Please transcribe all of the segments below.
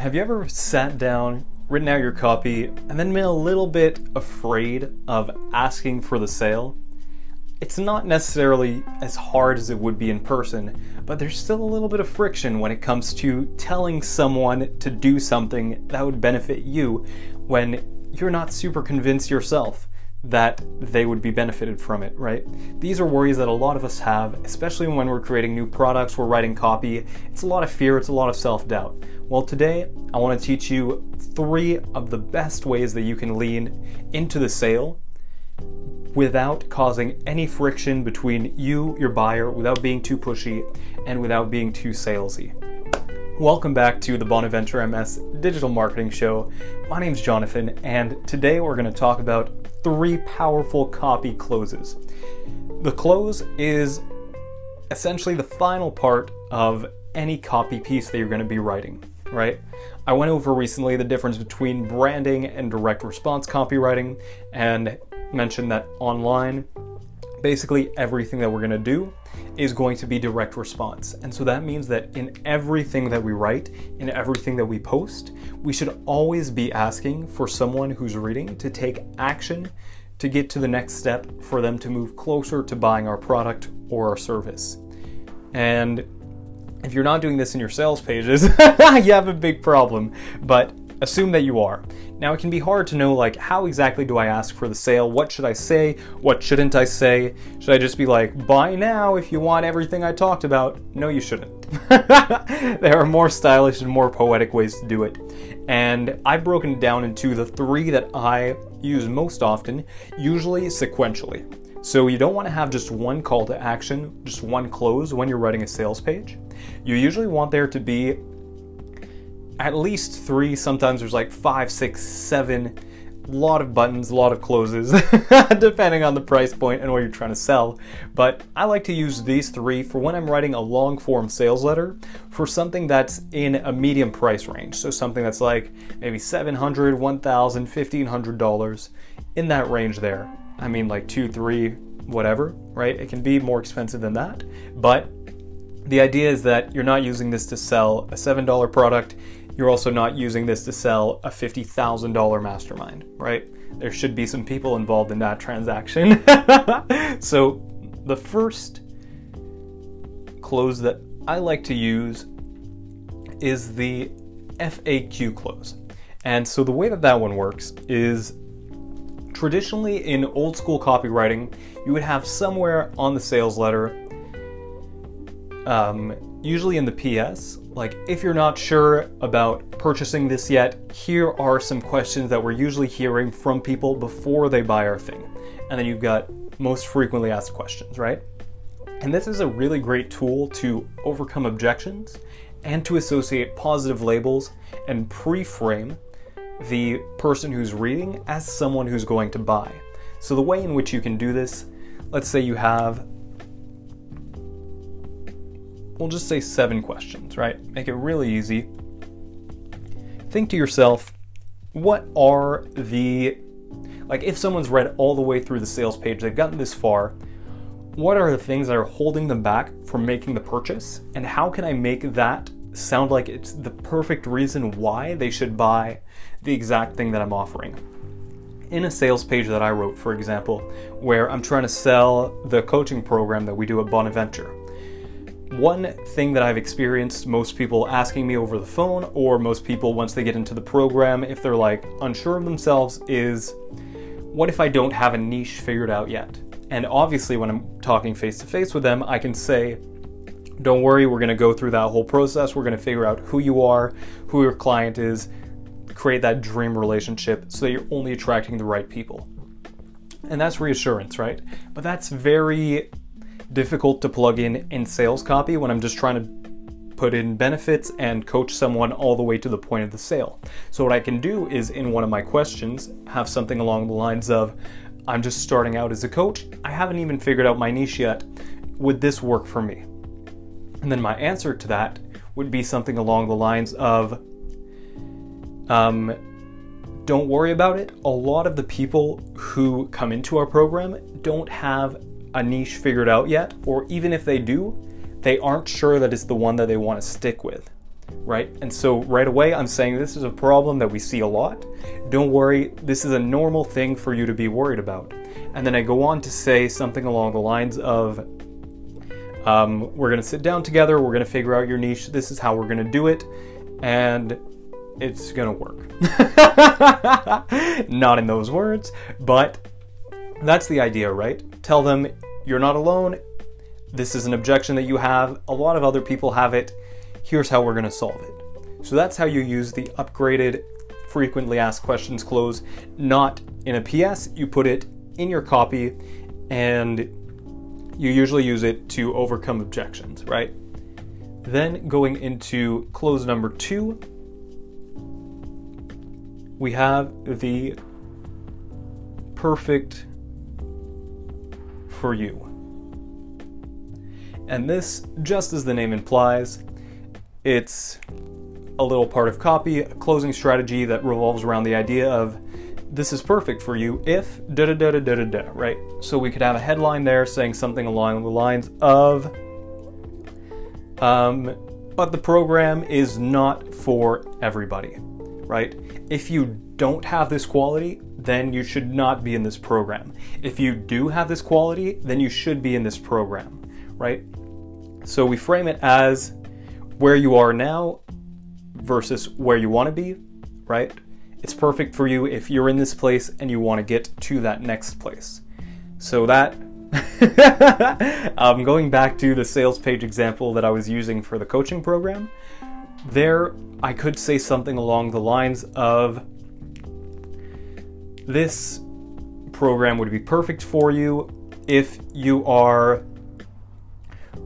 Have you ever sat down, written out your copy, and then been a little bit afraid of asking for the sale? It's not necessarily as hard as it would be in person, but there's still a little bit of friction when it comes to telling someone to do something that would benefit you when you're not super convinced yourself that they would be benefited from it, right? These are worries that a lot of us have, especially when we're creating new products, we're writing copy. It's a lot of fear, it's a lot of self doubt. Well, today I want to teach you three of the best ways that you can lean into the sale without causing any friction between you, your buyer, without being too pushy, and without being too salesy. Welcome back to the Bonaventure MS Digital Marketing Show. My name is Jonathan, and today we're going to talk about three powerful copy closes. The close is essentially the final part of any copy piece that you're going to be writing, right? I went over recently the difference between branding and direct response copywriting and mentioned that online, basically everything that we're going to do is going to be direct response. And so that means that in everything that we write, in everything that we post, we should always be asking for someone who's reading to take action to get to the next step for them to move closer to buying our product or our service. And if you're not doing this in your sales pages, you have a big problem. But assume that you are. Now it can be hard to know like how exactly do I ask for the sale? What should I say? What shouldn't I say? Should I just be like buy now if you want everything I talked about? No, you shouldn't. there are more stylish and more poetic ways to do it. And I've broken it down into the three that I use most often, usually sequentially. So you don't want to have just one call to action, just one close when you're writing a sales page. You usually want there to be at least three, sometimes there's like five, six, seven, a lot of buttons, a lot of closes, depending on the price point and what you're trying to sell. But I like to use these three for when I'm writing a long form sales letter for something that's in a medium price range. So something that's like maybe $700, $1,000, $1,500 in that range there. I mean, like two, three, whatever, right? It can be more expensive than that. But the idea is that you're not using this to sell a $7 product you're also not using this to sell a $50,000 mastermind, right? There should be some people involved in that transaction. so, the first close that I like to use is the FAQ close. And so, the way that that one works is traditionally in old school copywriting, you would have somewhere on the sales letter, um, usually in the PS, like if you're not sure about purchasing this yet, here are some questions that we're usually hearing from people before they buy our thing. And then you've got most frequently asked questions, right? And this is a really great tool to overcome objections and to associate positive labels and pre frame the person who's reading as someone who's going to buy. So, the way in which you can do this, let's say you have we'll just say seven questions, right? Make it really easy. Think to yourself, what are the, like, if someone's read all the way through the sales page, they've gotten this far, what are the things that are holding them back from making the purchase? And how can I make that sound like it's the perfect reason why they should buy the exact thing that I'm offering? in a sales page that I wrote, for example, where I'm trying to sell the coaching program that we do at Bonaventure. One thing that I've experienced most people asking me over the phone, or most people once they get into the program, if they're like unsure of themselves, is what if I don't have a niche figured out yet? And obviously, when I'm talking face to face with them, I can say, don't worry, we're going to go through that whole process. We're going to figure out who you are, who your client is, create that dream relationship so that you're only attracting the right people. And that's reassurance, right? But that's very difficult to plug in in sales copy when I'm just trying to put in benefits and coach someone all the way to the point of the sale. So, what I can do is in one of my questions have something along the lines of I'm just starting out as a coach, I haven't even figured out my niche yet. Would this work for me? And then my answer to that would be something along the lines of um, don't worry about it. A lot of the people who come into our program don't have a niche figured out yet, or even if they do, they aren't sure that it's the one that they want to stick with. right? And so right away, I'm saying this is a problem that we see a lot. Don't worry, this is a normal thing for you to be worried about. And then I go on to say something along the lines of um, we're going to sit down together, we're going to figure out your niche, this is how we're going to do it, and it's going to work. not in those words, but that's the idea, right? Tell them you're not alone. This is an objection that you have. A lot of other people have it. Here's how we're going to solve it. So that's how you use the upgraded frequently asked questions close, not in a PS. You put it in your copy and you usually use it to overcome objections, right? Then going into close number two, we have the perfect for you. And this, just as the name implies, it's a little part of copy, a closing strategy that revolves around the idea of this is perfect for you if da da da da da da da, right? So we could have a headline there saying something along the lines of, um, but the program is not for everybody, right? If you don't have this quality, then you should not be in this program. If you do have this quality, then you should be in this program, right? So we frame it as where you are now versus where you want to be, right? It's perfect for you if you're in this place and you want to get to that next place. So that um, going back to the sales page example that I was using for the coaching program, there I could say something along the lines of this program would be perfect for you if you are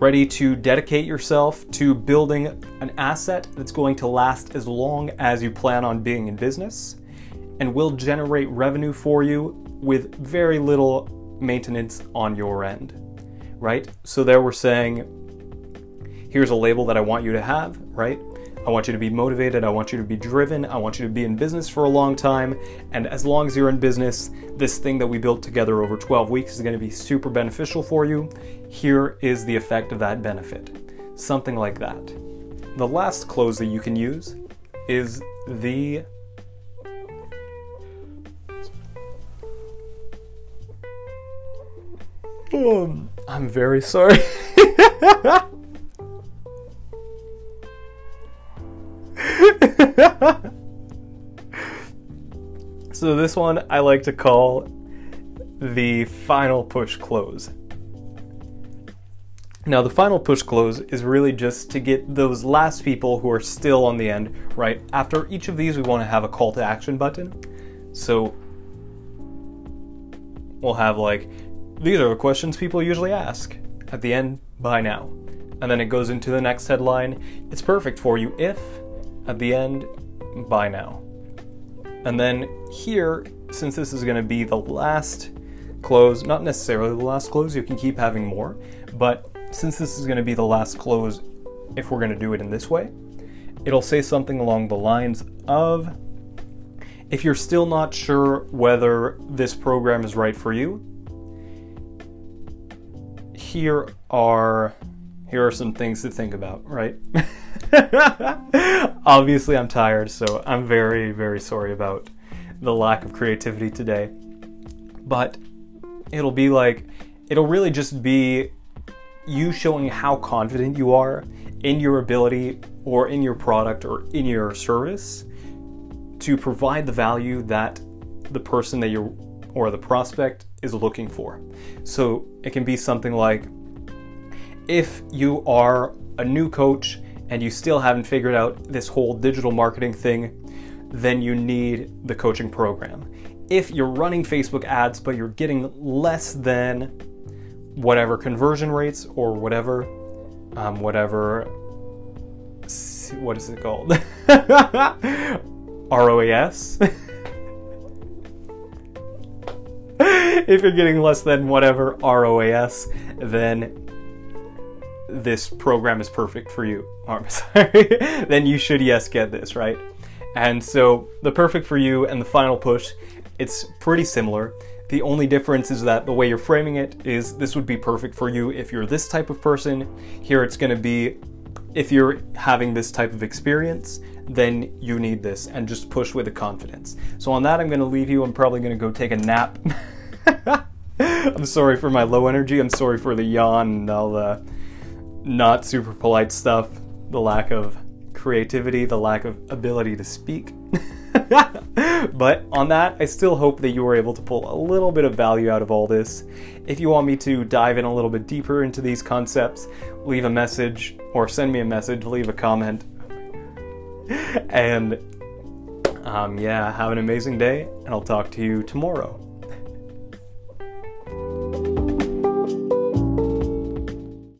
ready to dedicate yourself to building an asset that's going to last as long as you plan on being in business and will generate revenue for you with very little maintenance on your end, right? So, there we're saying, here's a label that I want you to have, right? I want you to be motivated. I want you to be driven. I want you to be in business for a long time. And as long as you're in business, this thing that we built together over 12 weeks is going to be super beneficial for you. Here is the effect of that benefit. Something like that. The last close that you can use is the Oh, I'm very sorry. so this one I like to call the final push close. Now, the final push close is really just to get those last people who are still on the end, right? After each of these, we want to have a call to action button. So we'll have like, these are the questions people usually ask at the end, buy now. And then it goes into the next headline. It's perfect for you if at the end, buy now. And then here, since this is going to be the last close, not necessarily the last close, you can keep having more, but since this is going to be the last close, if we're going to do it in this way, it'll say something along the lines of if you're still not sure whether this program is right for you, here are here are some things to think about, right? Obviously, I'm tired, so I'm very, very sorry about the lack of creativity today. But it'll be like, it'll really just be you showing how confident you are in your ability or in your product or in your service to provide the value that the person that you're or the prospect is looking for. So it can be something like if you are a new coach and you still haven't figured out this whole digital marketing thing, then you need the coaching program. If you're running Facebook ads but you're getting less than whatever conversion rates or whatever, um, whatever, what is it called? ROAS. if you're getting less than whatever ROAS, then this program is perfect for you. Sorry. then you should yes get this, right? And so the perfect for you and the final push, it's pretty similar. The only difference is that the way you're framing it is this would be perfect for you if you're this type of person. Here it's going to be if you're having this type of experience, then you need this and just push with the confidence. So, on that, I'm going to leave you. I'm probably going to go take a nap. I'm sorry for my low energy. I'm sorry for the yawn all the not super polite stuff, the lack of creativity, the lack of ability to speak. but on that, I still hope that you were able to pull a little bit of value out of all this. If you want me to dive in a little bit deeper into these concepts, leave a message or send me a message, leave a comment. and um, yeah, have an amazing day, and I'll talk to you tomorrow.